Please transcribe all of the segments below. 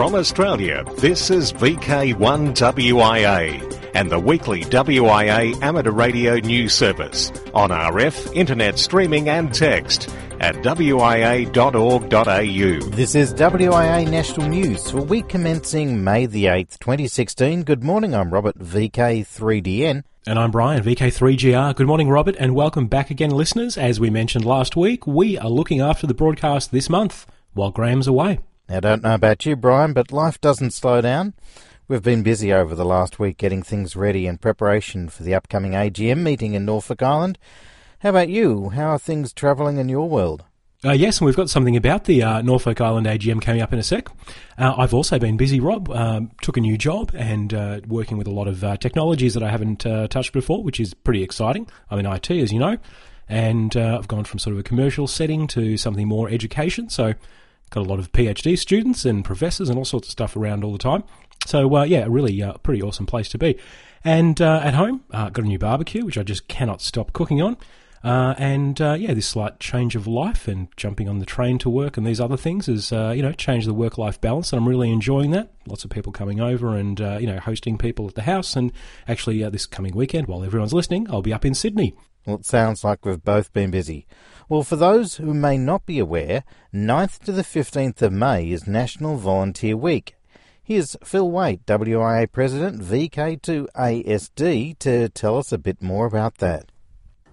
From Australia, this is VK1WIA and the weekly WIA amateur radio news service on RF, internet streaming and text at wia.org.au. This is WIA National News for week commencing May the 8th, 2016. Good morning, I'm Robert VK3DN. And I'm Brian, VK3GR. Good morning, Robert, and welcome back again, listeners. As we mentioned last week, we are looking after the broadcast this month while Graham's away. I don't know about you, Brian, but life doesn't slow down. We've been busy over the last week getting things ready in preparation for the upcoming AGM meeting in Norfolk Island. How about you? How are things travelling in your world? Uh, yes, and we've got something about the uh, Norfolk Island AGM coming up in a sec. Uh, I've also been busy, Rob. Um, took a new job and uh, working with a lot of uh, technologies that I haven't uh, touched before, which is pretty exciting. I'm in IT, as you know, and I've gone from sort of a commercial setting to something more education. So, got a lot of PhD students and professors and all sorts of stuff around all the time. So uh, yeah, really uh, pretty awesome place to be. And uh, at home, uh, got a new barbecue, which I just cannot stop cooking on. Uh, and uh, yeah, this slight change of life and jumping on the train to work and these other things has you know changed the work life balance, and I'm really enjoying that. Lots of people coming over and you know hosting people at the house, and actually this coming weekend, while everyone's listening, I'll be up in Sydney. Well, it sounds like we've both been busy. Well, for those who may not be aware, 9th to the 15th of May is National Volunteer Week. Here's Phil Wait, WIA President, VK2ASD, to tell us a bit more about that.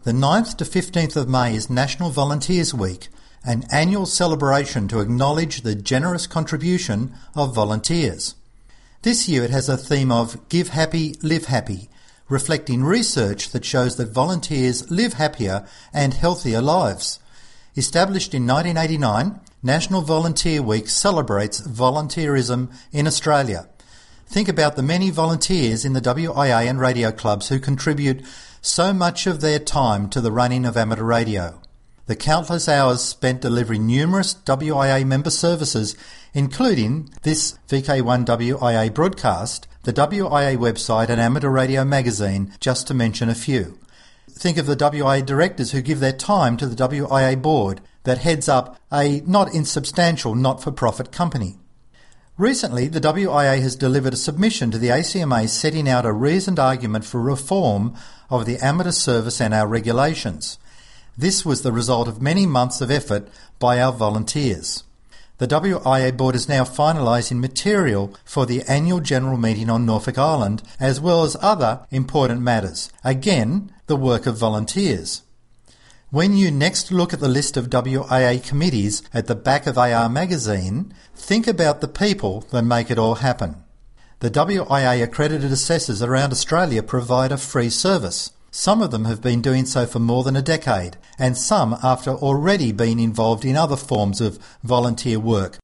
The 9th to 15th of May is National Volunteers Week, an annual celebration to acknowledge the generous contribution of volunteers. This year it has a theme of Give Happy, Live Happy, reflecting research that shows that volunteers live happier and healthier lives. Established in 1989, National Volunteer Week celebrates volunteerism in Australia. Think about the many volunteers in the WIA and radio clubs who contribute so much of their time to the running of amateur radio. The countless hours spent delivering numerous WIA member services, including this VK1WIA broadcast, the WIA website, and amateur radio magazine, just to mention a few. Think of the WIA directors who give their time to the WIA board that heads up a not insubstantial not for profit company. Recently, the WIA has delivered a submission to the ACMA setting out a reasoned argument for reform of the amateur service and our regulations. This was the result of many months of effort by our volunteers. The WIA board is now finalising material for the annual general meeting on Norfolk Island, as well as other important matters. Again, the work of volunteers. When you next look at the list of WIA committees at the back of AR magazine, think about the people that make it all happen. The WIA accredited assessors around Australia provide a free service. Some of them have been doing so for more than a decade, and some after already being involved in other forms of volunteer work.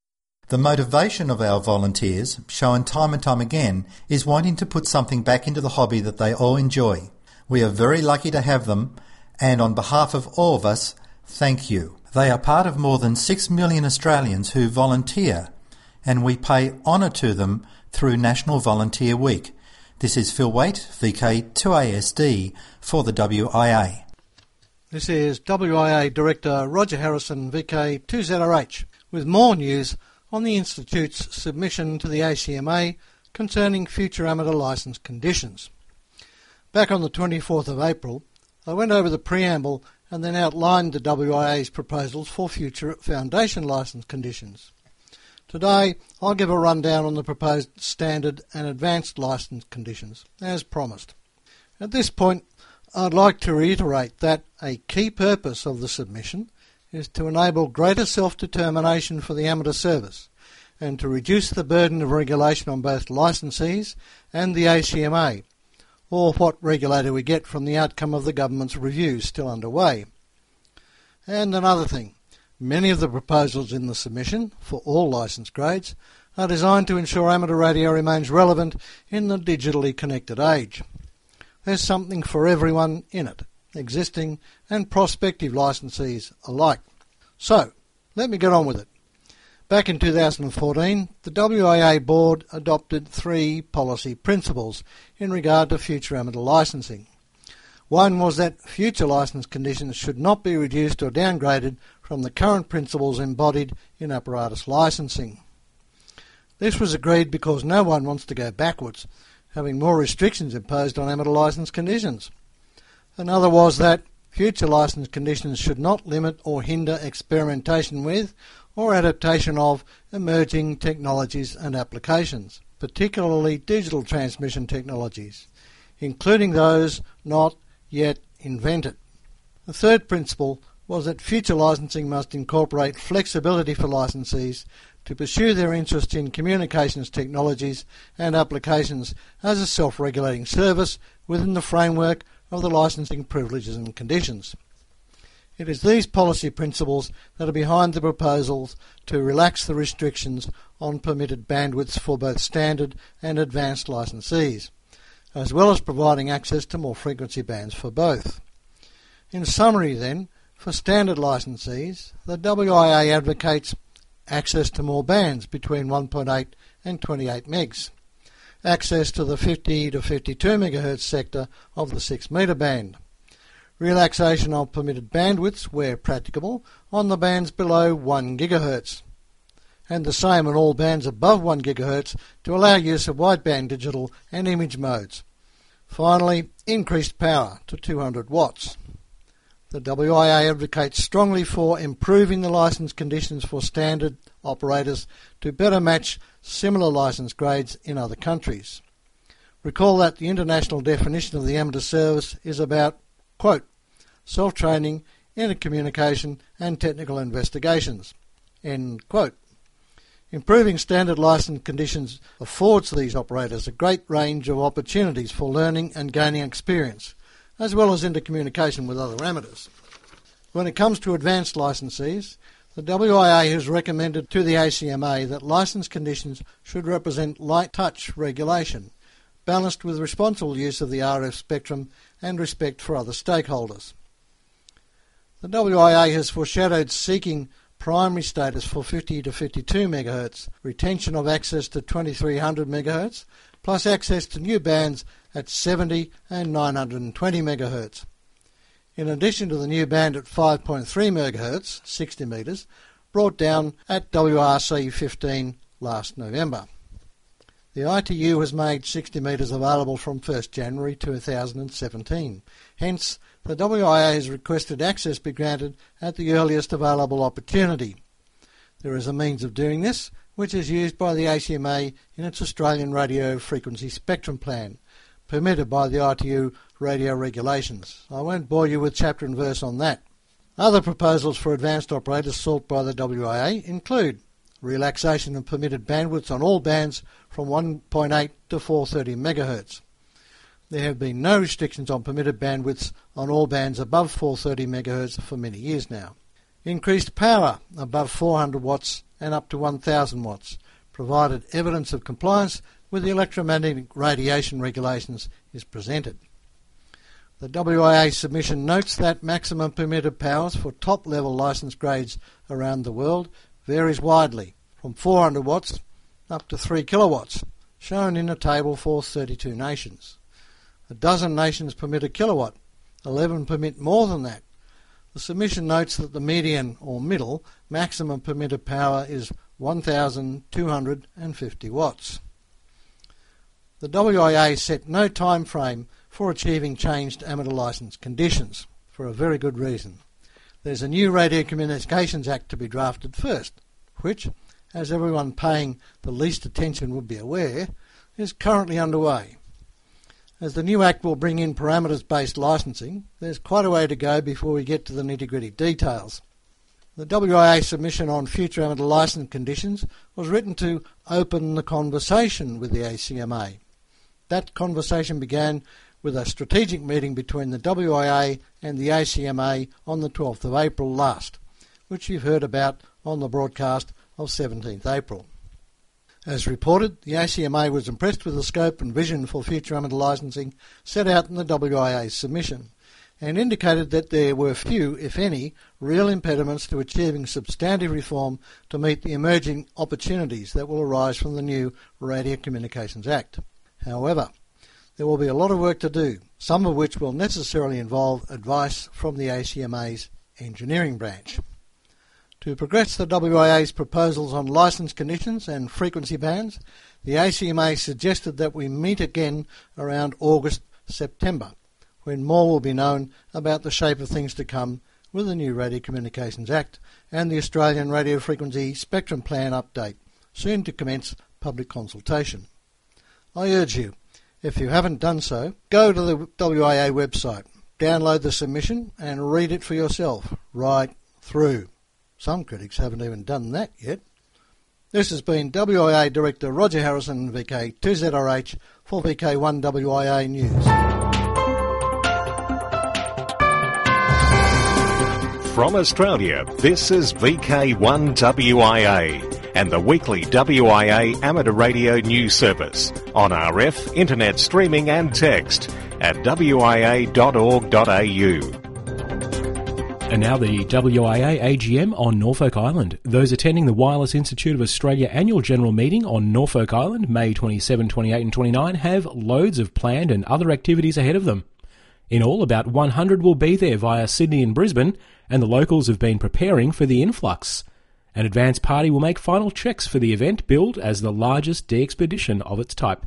The motivation of our volunteers, shown time and time again, is wanting to put something back into the hobby that they all enjoy. We are very lucky to have them, and on behalf of all of us, thank you. They are part of more than 6 million Australians who volunteer, and we pay honour to them through National Volunteer Week. This is Phil Wait, VK2ASD for the WIA. This is WIA Director Roger Harrison, VK2ZRH, with more news on the Institute's submission to the ACMA concerning future amateur licence conditions. Back on the 24th of April, I went over the preamble and then outlined the WIA's proposals for future foundation licence conditions. Today, I'll give a rundown on the proposed standard and advanced licence conditions, as promised. At this point, I'd like to reiterate that a key purpose of the submission is to enable greater self-determination for the amateur service and to reduce the burden of regulation on both licensees and the ACMA or what regulator we get from the outcome of the government's review still underway. And another thing, many of the proposals in the submission for all licence grades are designed to ensure amateur radio remains relevant in the digitally connected age. There's something for everyone in it, existing and prospective licensees alike. So, let me get on with it. Back in 2014, the WIA board adopted three policy principles in regard to future amateur licensing. One was that future licence conditions should not be reduced or downgraded from the current principles embodied in apparatus licensing. This was agreed because no one wants to go backwards, having more restrictions imposed on amateur licence conditions. Another was that future licence conditions should not limit or hinder experimentation with or adaptation of emerging technologies and applications, particularly digital transmission technologies, including those not yet invented. The third principle was that future licensing must incorporate flexibility for licensees to pursue their interest in communications technologies and applications as a self-regulating service within the framework of the licensing privileges and conditions. It is these policy principles that are behind the proposals to relax the restrictions on permitted bandwidths for both standard and advanced licensees, as well as providing access to more frequency bands for both. In summary, then, for standard licensees, the WIA advocates access to more bands between 1.8 and 28 megs, access to the 50 to 52 MHz sector of the 6 metre band, relaxation of permitted bandwidths where practicable on the bands below 1 GHz, and the same on all bands above 1 GHz to allow use of wideband digital and image modes. Finally, increased power to 200 watts. The WIA advocates strongly for improving the licence conditions for standard operators to better match similar licence grades in other countries. Recall that the international definition of the amateur service is about, quote, self-training, intercommunication and technical investigations, end quote. Improving standard licence conditions affords these operators a great range of opportunities for learning and gaining experience as well as intercommunication with other amateurs. When it comes to advanced licensees, the WIA has recommended to the ACMA that licence conditions should represent light touch regulation, balanced with responsible use of the RF spectrum and respect for other stakeholders. The WIA has foreshadowed seeking primary status for 50 to 52 MHz, retention of access to 2300 MHz, plus access to new bands at 70 and 920 MHz. In addition to the new band at 5.3 MHz, 60 metres, brought down at WRC 15 last November. The ITU has made 60 metres available from 1st January 2017. Hence, the WIA has requested access be granted at the earliest available opportunity. There is a means of doing this, which is used by the ACMA in its Australian radio frequency spectrum plan, permitted by the ITU radio regulations. I won't bore you with chapter and verse on that. Other proposals for advanced operators sought by the WIA include relaxation of permitted bandwidths on all bands from 1.8 to 430 MHz. There have been no restrictions on permitted bandwidths on all bands above 430 MHz for many years now. Increased power above 400 watts and up to 1000 watts, provided evidence of compliance with the electromagnetic radiation regulations is presented. The WIA submission notes that maximum permitted powers for top level license grades around the world varies widely from 400 watts up to 3 kilowatts, shown in a table for 32 nations. A dozen nations permit a kilowatt, 11 permit more than that. The submission notes that the median or middle maximum permitted power is 1250 watts. The WIA set no time frame for achieving changed amateur licence conditions, for a very good reason. There's a new Radio Communications Act to be drafted first, which, as everyone paying the least attention would be aware, is currently underway. As the new Act will bring in parameters based licensing, there's quite a way to go before we get to the nitty gritty details. The WIA submission on future amateur licence conditions was written to open the conversation with the ACMA. That conversation began with a strategic meeting between the WIA and the ACMA on the 12th of April last, which you've heard about on the broadcast of 17th April. As reported, the ACMA was impressed with the scope and vision for future amateur licensing set out in the WIA's submission and indicated that there were few, if any, real impediments to achieving substantive reform to meet the emerging opportunities that will arise from the new Radio Communications Act. However, there will be a lot of work to do, some of which will necessarily involve advice from the ACMA's engineering branch. To progress the WIA's proposals on licence conditions and frequency bands, the ACMA suggested that we meet again around August September, when more will be known about the shape of things to come with the new Radio Communications Act and the Australian Radio Frequency Spectrum Plan update, soon to commence public consultation. I urge you, if you haven't done so, go to the WIA website, download the submission and read it for yourself right through. Some critics haven't even done that yet. This has been WIA Director Roger Harrison, VK2ZRH, for VK1WIA News. From Australia, this is VK1WIA and the weekly WIA amateur radio news service on RF, internet streaming and text at wia.org.au. And now the WIA AGM on Norfolk Island. Those attending the Wireless Institute of Australia annual general meeting on Norfolk Island, May 27, 28 and 29, have loads of planned and other activities ahead of them. In all, about 100 will be there via Sydney and Brisbane, and the locals have been preparing for the influx. An advance party will make final checks for the event billed as the largest DXpedition of its type.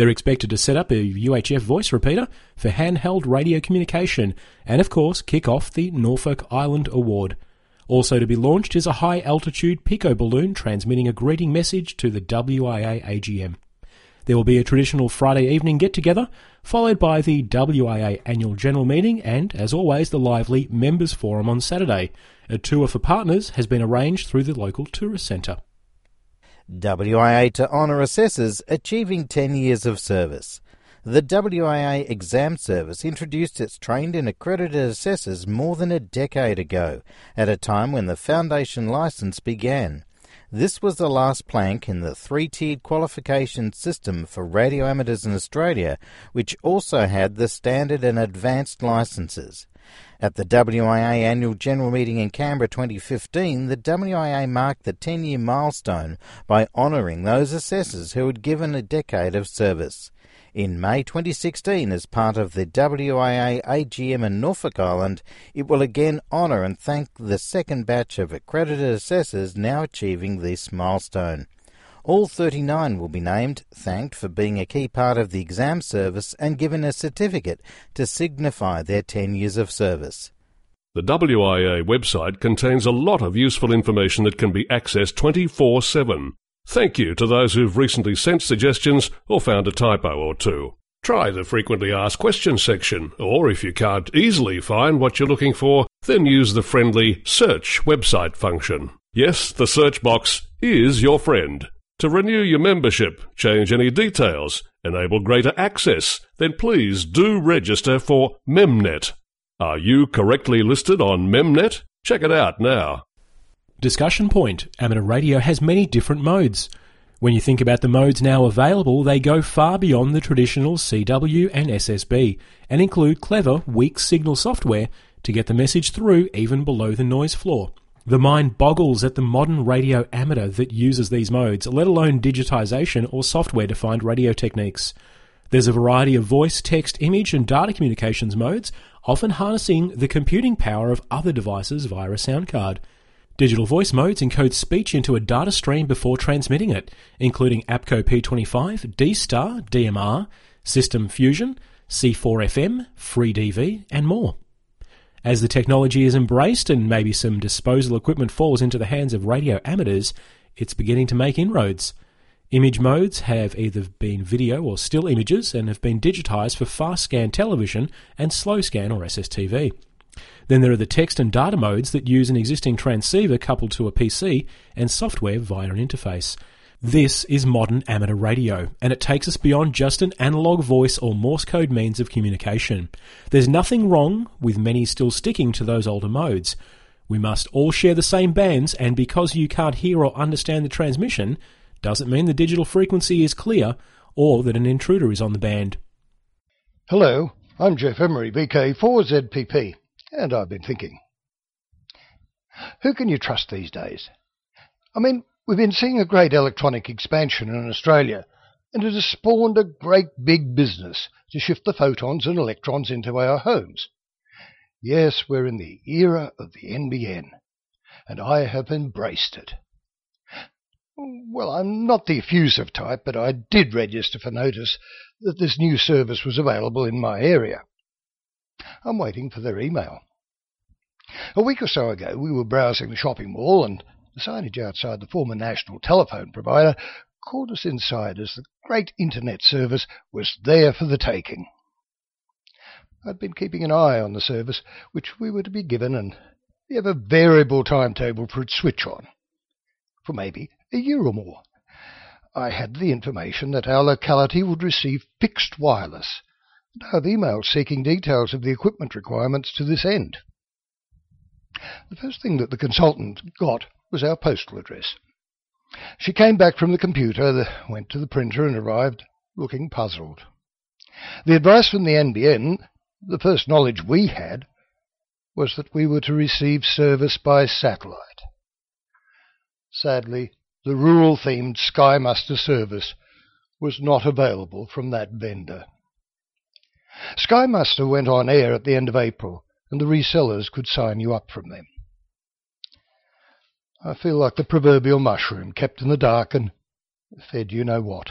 They're expected to set up a UHF voice repeater for handheld radio communication and, of course, kick off the Norfolk Island Award. Also to be launched is a high altitude pico balloon transmitting a greeting message to the WIA AGM. There will be a traditional Friday evening get together, followed by the WIA annual general meeting and, as always, the lively members forum on Saturday. A tour for partners has been arranged through the local tourist centre. WIA to honour assessors achieving 10 years of service. The WIA exam service introduced its trained and accredited assessors more than a decade ago, at a time when the foundation licence began. This was the last plank in the three tiered qualification system for radio amateurs in Australia, which also had the standard and advanced licences. At the WIA annual general meeting in Canberra 2015, the WIA marked the 10 year milestone by honouring those assessors who had given a decade of service. In May 2016, as part of the WIA AGM in Norfolk Island, it will again honour and thank the second batch of accredited assessors now achieving this milestone. All 39 will be named, thanked for being a key part of the exam service, and given a certificate to signify their 10 years of service. The WIA website contains a lot of useful information that can be accessed 24 7. Thank you to those who've recently sent suggestions or found a typo or two. Try the frequently asked questions section, or if you can't easily find what you're looking for, then use the friendly search website function. Yes, the search box is your friend. To renew your membership, change any details, enable greater access, then please do register for MemNet. Are you correctly listed on MemNet? Check it out now. Discussion point Amateur radio has many different modes. When you think about the modes now available, they go far beyond the traditional CW and SSB and include clever, weak signal software to get the message through even below the noise floor. The mind boggles at the modern radio amateur that uses these modes, let alone digitization or software defined radio techniques. There's a variety of voice, text, image, and data communications modes, often harnessing the computing power of other devices via a sound card. Digital voice modes encode speech into a data stream before transmitting it, including APCO P25, D-Star, DMR, System Fusion, C4FM, FreeDV, and more. As the technology is embraced and maybe some disposal equipment falls into the hands of radio amateurs, it's beginning to make inroads. Image modes have either been video or still images and have been digitized for fast scan television and slow scan or SSTV. Then there are the text and data modes that use an existing transceiver coupled to a PC and software via an interface. This is modern amateur radio, and it takes us beyond just an analog voice or Morse code means of communication. There's nothing wrong with many still sticking to those older modes. We must all share the same bands, and because you can't hear or understand the transmission, doesn't mean the digital frequency is clear or that an intruder is on the band. Hello, I'm Geoff Emery, VK4ZPP, and I've been thinking. Who can you trust these days? I mean, We've been seeing a great electronic expansion in Australia, and it has spawned a great big business to shift the photons and electrons into our homes. Yes, we're in the era of the NBN. and I have embraced it. Well, I'm not the effusive type, but I did register for notice that this new service was available in my area. I'm waiting for their email. A week or so ago, we were browsing the shopping mall, and the signage outside the former national telephone provider called us inside as the great internet service was there for the taking. I'd been keeping an eye on the service which we were to be given, and we have a variable timetable for its switch on, for maybe a year or more. I had the information that our locality would receive fixed wireless, and I have emails seeking details of the equipment requirements to this end. The first thing that the consultant got was our postal address. She came back from the computer, went to the printer, and arrived looking puzzled. The advice from the NBN, the first knowledge we had, was that we were to receive service by satellite. Sadly, the rural themed Sky Muster service was not available from that vendor. Sky Muster went on air at the end of April, and the resellers could sign you up from them. I feel like the proverbial mushroom kept in the dark and fed you know what.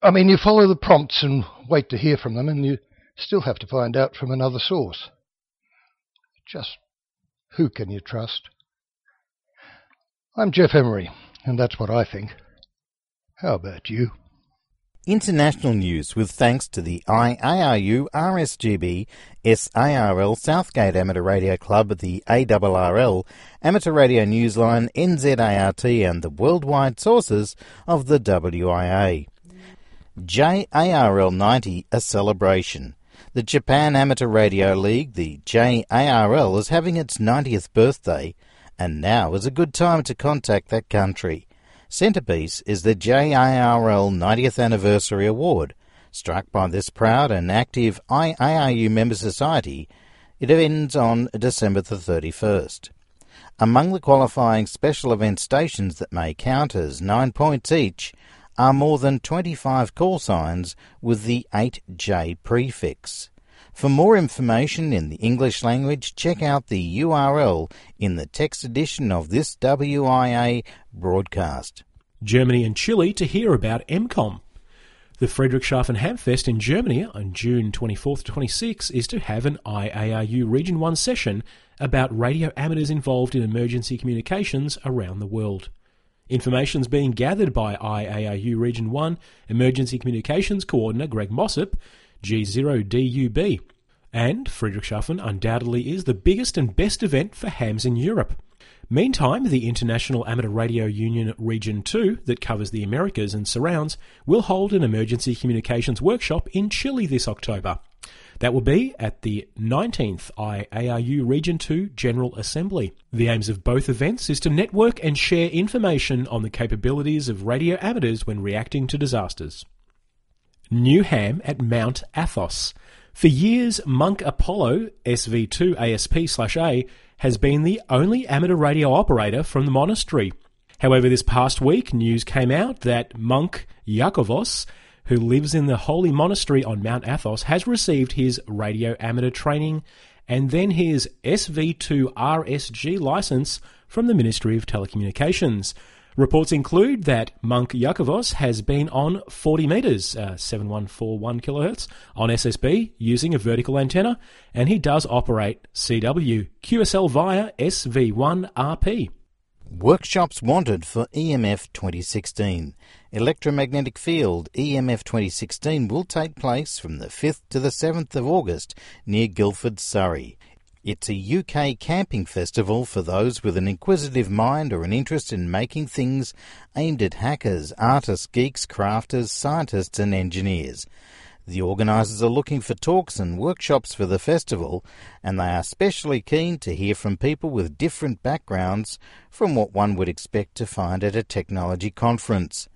I mean, you follow the prompts and wait to hear from them, and you still have to find out from another source. Just who can you trust? I'm Geoff Emery, and that's what I think. How about you? International news with thanks to the IARU RSGB SARL Southgate Amateur Radio Club, the ARRL Amateur Radio Newsline NZART and the worldwide sources of the WIA. JARL 90, a celebration. The Japan Amateur Radio League, the JARL, is having its 90th birthday and now is a good time to contact that country. Centrepiece is the JARL 90th Anniversary Award. Struck by this proud and active IARU member society, it ends on December the 31st. Among the qualifying special event stations that may count as 9 points each are more than 25 call signs with the 8J prefix. For more information in the English language, check out the URL in the text edition of this WIA broadcast. Germany and Chile to hear about EMCOM. The Friedrichshafen Hamfest in Germany on June 24th to 26 is to have an IARU Region 1 session about radio amateurs involved in emergency communications around the world. Information is being gathered by IARU Region 1 Emergency Communications Coordinator Greg Mossop G0DUB. And Friedrichshafen undoubtedly is the biggest and best event for hams in Europe. Meantime, the International Amateur Radio Union Region 2, that covers the Americas and surrounds, will hold an emergency communications workshop in Chile this October. That will be at the 19th IARU Region 2 General Assembly. The aims of both events is to network and share information on the capabilities of radio amateurs when reacting to disasters. New ham at Mount Athos. For years, Monk Apollo SV2 ASP/A has been the only amateur radio operator from the monastery. However, this past week, news came out that monk Yakovos, who lives in the holy monastery on Mount Athos, has received his radio amateur training and then his SV2 RSG license from the Ministry of Telecommunications. Reports include that Monk Yakovos has been on 40 meters, uh, 7141 kilohertz, on SSB using a vertical antenna, and he does operate CW QSL via SV1RP. Workshops wanted for EMF 2016. Electromagnetic Field EMF 2016 will take place from the 5th to the 7th of August near Guildford, Surrey. It's a UK camping festival for those with an inquisitive mind or an interest in making things aimed at hackers, artists, geeks, crafters, scientists, and engineers. The organisers are looking for talks and workshops for the festival, and they are especially keen to hear from people with different backgrounds from what one would expect to find at a technology conference.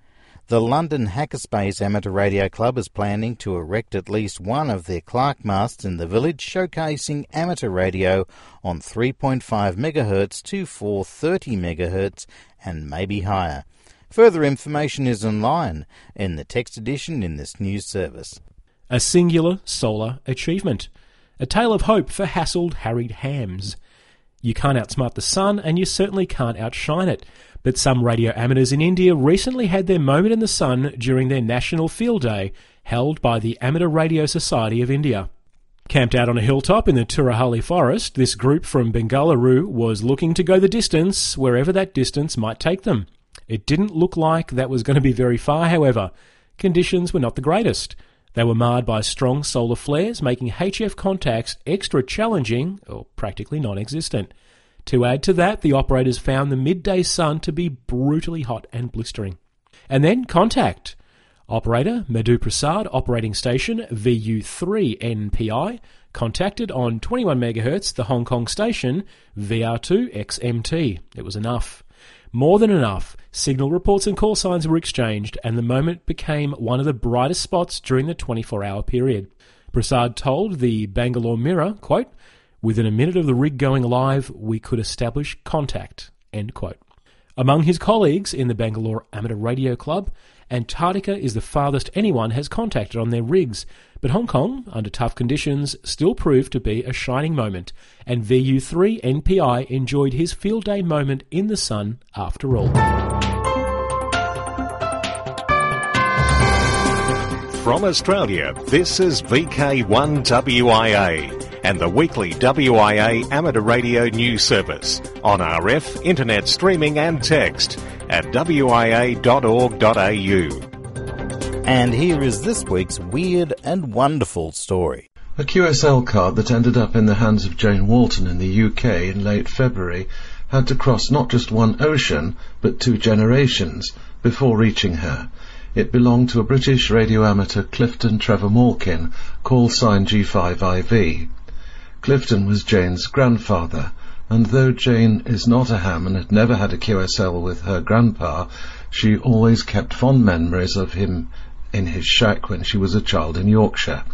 The London Hackerspace Amateur Radio Club is planning to erect at least one of their Clark masts in the village, showcasing amateur radio on 3.5 MHz to 430 MHz and maybe higher. Further information is online in the text edition in this news service. A singular solar achievement. A tale of hope for hassled, harried hams. You can't outsmart the sun, and you certainly can't outshine it. But some radio amateurs in India recently had their moment in the sun during their National Field Day, held by the Amateur Radio Society of India. Camped out on a hilltop in the Tirahuli forest, this group from Bengaluru was looking to go the distance, wherever that distance might take them. It didn't look like that was going to be very far, however. Conditions were not the greatest. They were marred by strong solar flares, making HF contacts extra challenging, or practically non existent. To add to that, the operators found the midday sun to be brutally hot and blistering. And then contact. Operator Madhu Prasad, operating station VU3NPI, contacted on 21 MHz the Hong Kong station VR2XMT. It was enough. More than enough. Signal reports and call signs were exchanged, and the moment became one of the brightest spots during the 24 hour period. Prasad told the Bangalore Mirror, quote, Within a minute of the rig going live, we could establish contact. End quote. Among his colleagues in the Bangalore Amateur Radio Club, Antarctica is the farthest anyone has contacted on their rigs, but Hong Kong, under tough conditions, still proved to be a shining moment, and VU3 NPI enjoyed his field day moment in the sun after all. From Australia, this is VK1WIA and the weekly WIA amateur radio news service on RF, internet streaming and text at wia.org.au. And here is this week's weird and wonderful story. A QSL card that ended up in the hands of Jane Walton in the UK in late February had to cross not just one ocean, but two generations before reaching her. It belonged to a British radio amateur Clifton Trevor Malkin, call sign G5IV. Clifton was Jane's grandfather, and though Jane is not a ham and had never had a QSL with her grandpa, she always kept fond memories of him in his shack when she was a child in Yorkshire.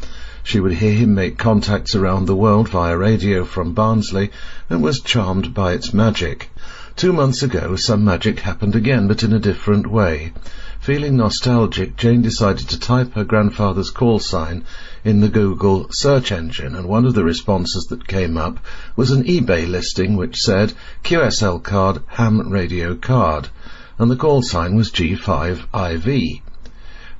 She would hear him make contacts around the world via radio from Barnsley and was charmed by its magic. Two months ago, some magic happened again, but in a different way. Feeling nostalgic, Jane decided to type her grandfather's call sign in the Google search engine, and one of the responses that came up was an eBay listing which said QSL card, ham radio card, and the call sign was G5IV.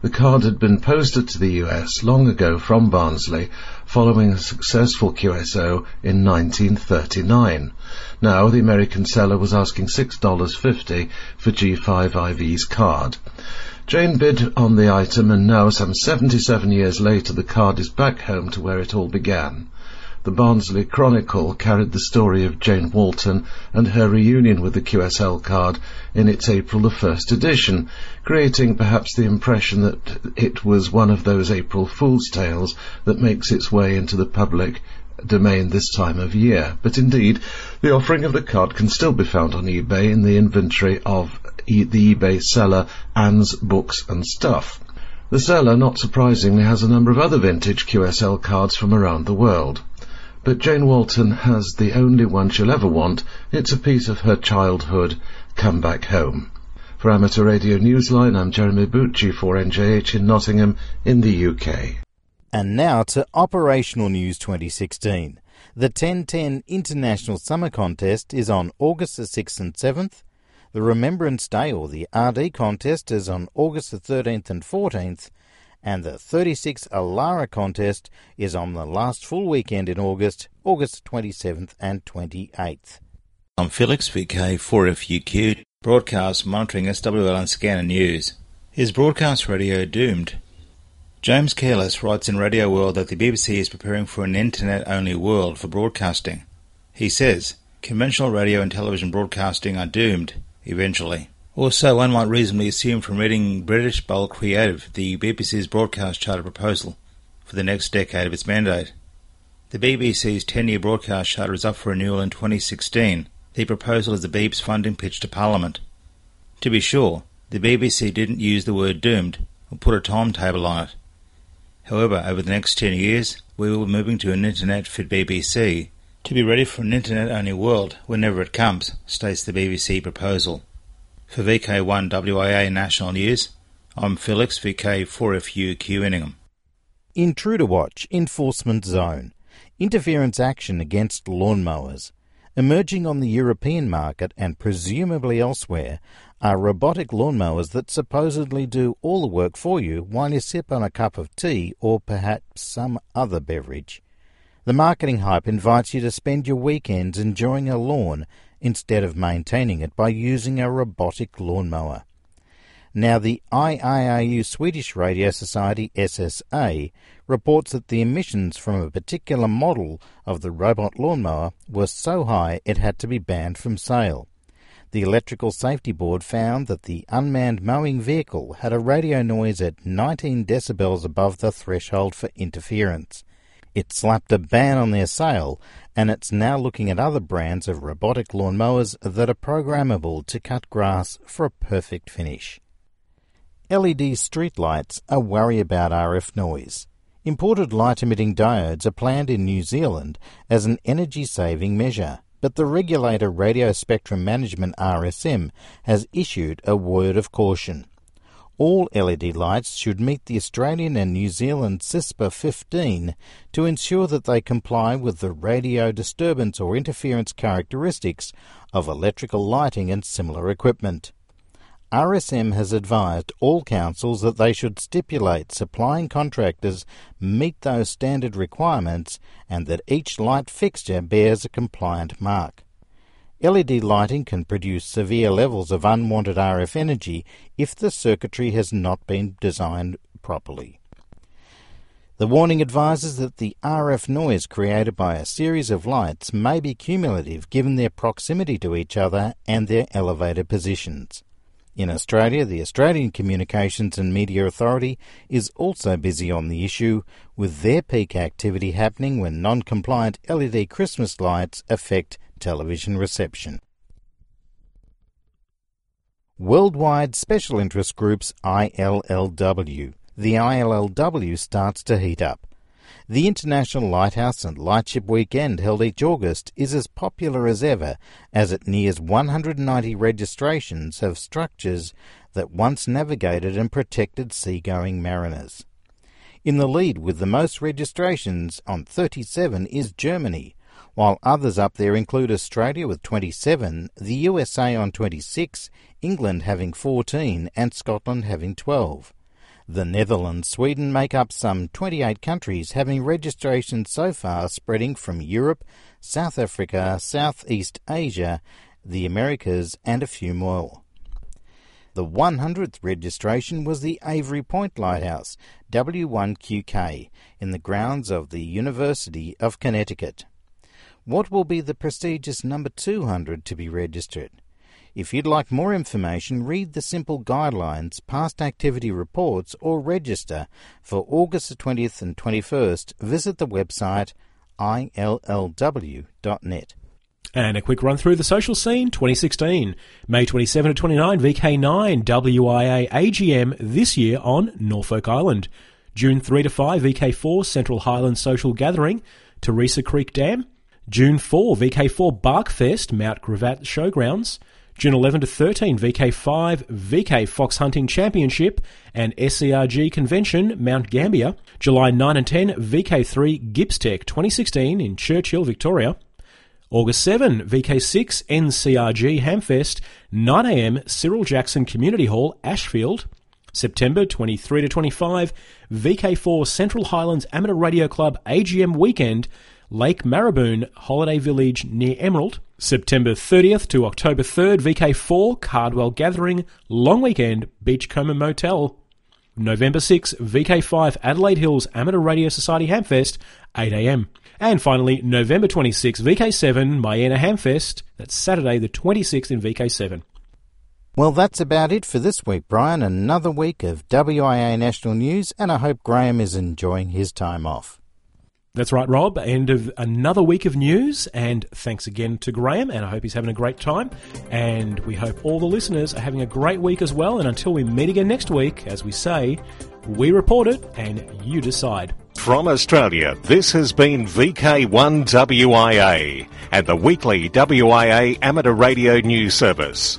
The card had been posted to the US long ago from Barnsley following a successful QSO in 1939. Now the American seller was asking $6.50 for G5IV's card. Jane bid on the item and now some 77 years later the card is back home to where it all began. The Barnsley Chronicle carried the story of Jane Walton and her reunion with the QSL card in its April the 1st edition, creating perhaps the impression that it was one of those April Fool's tales that makes its way into the public domain this time of year. But indeed, the offering of the card can still be found on eBay in the inventory of e- the eBay seller Anne's Books and Stuff. The seller, not surprisingly, has a number of other vintage QSL cards from around the world but Jane Walton has the only one she'll ever want. It's a piece of her childhood come back home. For Amateur Radio Newsline, I'm Jeremy Boot for NJH in Nottingham in the UK. And now to Operational News 2016. The 1010 International Summer Contest is on August the 6th and 7th. The Remembrance Day or the RD contest is on August the 13th and 14th and the 36 Alara contest is on the last full weekend in August, August 27th and 28th. I'm Felix VK4FUQ, broadcast monitoring SWL and scanner news. Is broadcast radio doomed? James Careless writes in Radio World that the BBC is preparing for an internet only world for broadcasting. He says, conventional radio and television broadcasting are doomed, eventually. Also, one might reasonably assume from reading British Bold Creative the BBC's broadcast charter proposal for the next decade of its mandate. The BBC's 10 year broadcast charter is up for renewal in 2016. The proposal is the Beeb's funding pitch to Parliament. To be sure, the BBC didn't use the word doomed or put a timetable on it. However, over the next 10 years, we will be moving to an internet fit BBC to be ready for an internet only world whenever it comes, states the BBC proposal. For VK1WIA National News, I'm Felix VK4FU Inningham. Intruder Watch Enforcement Zone Interference Action Against Lawnmowers. Emerging on the European market and presumably elsewhere are robotic lawnmowers that supposedly do all the work for you while you sip on a cup of tea or perhaps some other beverage. The marketing hype invites you to spend your weekends enjoying a lawn instead of maintaining it by using a robotic lawnmower. Now, the IARU Swedish Radio Society SSA reports that the emissions from a particular model of the robot lawnmower were so high it had to be banned from sale. The Electrical Safety Board found that the unmanned mowing vehicle had a radio noise at 19 decibels above the threshold for interference. It slapped a ban on their sale, and it's now looking at other brands of robotic lawnmowers that are programmable to cut grass for a perfect finish. LED streetlights are worry about RF noise. Imported light emitting diodes are planned in New Zealand as an energy saving measure, but the regulator Radio Spectrum Management RSM has issued a word of caution. All LED lights should meet the Australian and New Zealand CISPR 15 to ensure that they comply with the radio disturbance or interference characteristics of electrical lighting and similar equipment. RSM has advised all councils that they should stipulate supplying contractors meet those standard requirements and that each light fixture bears a compliant mark. LED lighting can produce severe levels of unwanted RF energy if the circuitry has not been designed properly. The warning advises that the RF noise created by a series of lights may be cumulative given their proximity to each other and their elevated positions. In Australia, the Australian Communications and Media Authority is also busy on the issue, with their peak activity happening when non compliant LED Christmas lights affect television reception. Worldwide Special Interest Groups ILLW. The ILLW starts to heat up. The International Lighthouse and Lightship Weekend held each August is as popular as ever as it nears 190 registrations of structures that once navigated and protected seagoing mariners. In the lead with the most registrations on 37 is Germany, while others up there include Australia with 27, the USA on 26, England having 14, and Scotland having 12. The Netherlands, Sweden make up some 28 countries, having registration so far spreading from Europe, South Africa, Southeast Asia, the Americas, and a few more. The 100th registration was the Avery Point Lighthouse, W1QK, in the grounds of the University of Connecticut. What will be the prestigious number 200 to be registered? If you'd like more information, read the simple guidelines, past activity reports, or register for August the 20th and 21st. Visit the website illw.net. And a quick run through the social scene 2016. May 27 to 29, VK9 WIA AGM this year on Norfolk Island. June 3 to 5, VK4 Central Highlands Social Gathering, Theresa Creek Dam. June 4, VK4 BARCfest, Mount Gravatt Showgrounds. June 11 to 13, VK5 VK Fox Hunting Championship and SERG Convention, Mount Gambier. July 9 and 10, VK3 GippsTech 2016 in Churchill, Victoria. August 7, VK6 NCRG Hamfest, 9am Cyril Jackson Community Hall, Ashfield. September 23 to 25, VK4 Central Highlands Amateur Radio Club AGM Weekend, Lake Maraboon Holiday Village near Emerald. September 30th to October 3rd, VK4 Cardwell Gathering, Long Weekend, Beachcomber Motel. November 6, VK5 Adelaide Hills Amateur Radio Society Hamfest, 8am. And finally, November 26, VK7 Myena Hamfest, that's Saturday the 26th in VK7. Well, that's about it for this week, Brian. Another week of WIA National News, and I hope Graham is enjoying his time off. That's right, Rob. End of another week of news, and thanks again to Graham, and I hope he's having a great time. And we hope all the listeners are having a great week as well. And until we meet again next week, as we say, we report it and you decide. From Australia, this has been VK1WIA and the weekly WIA amateur radio news service.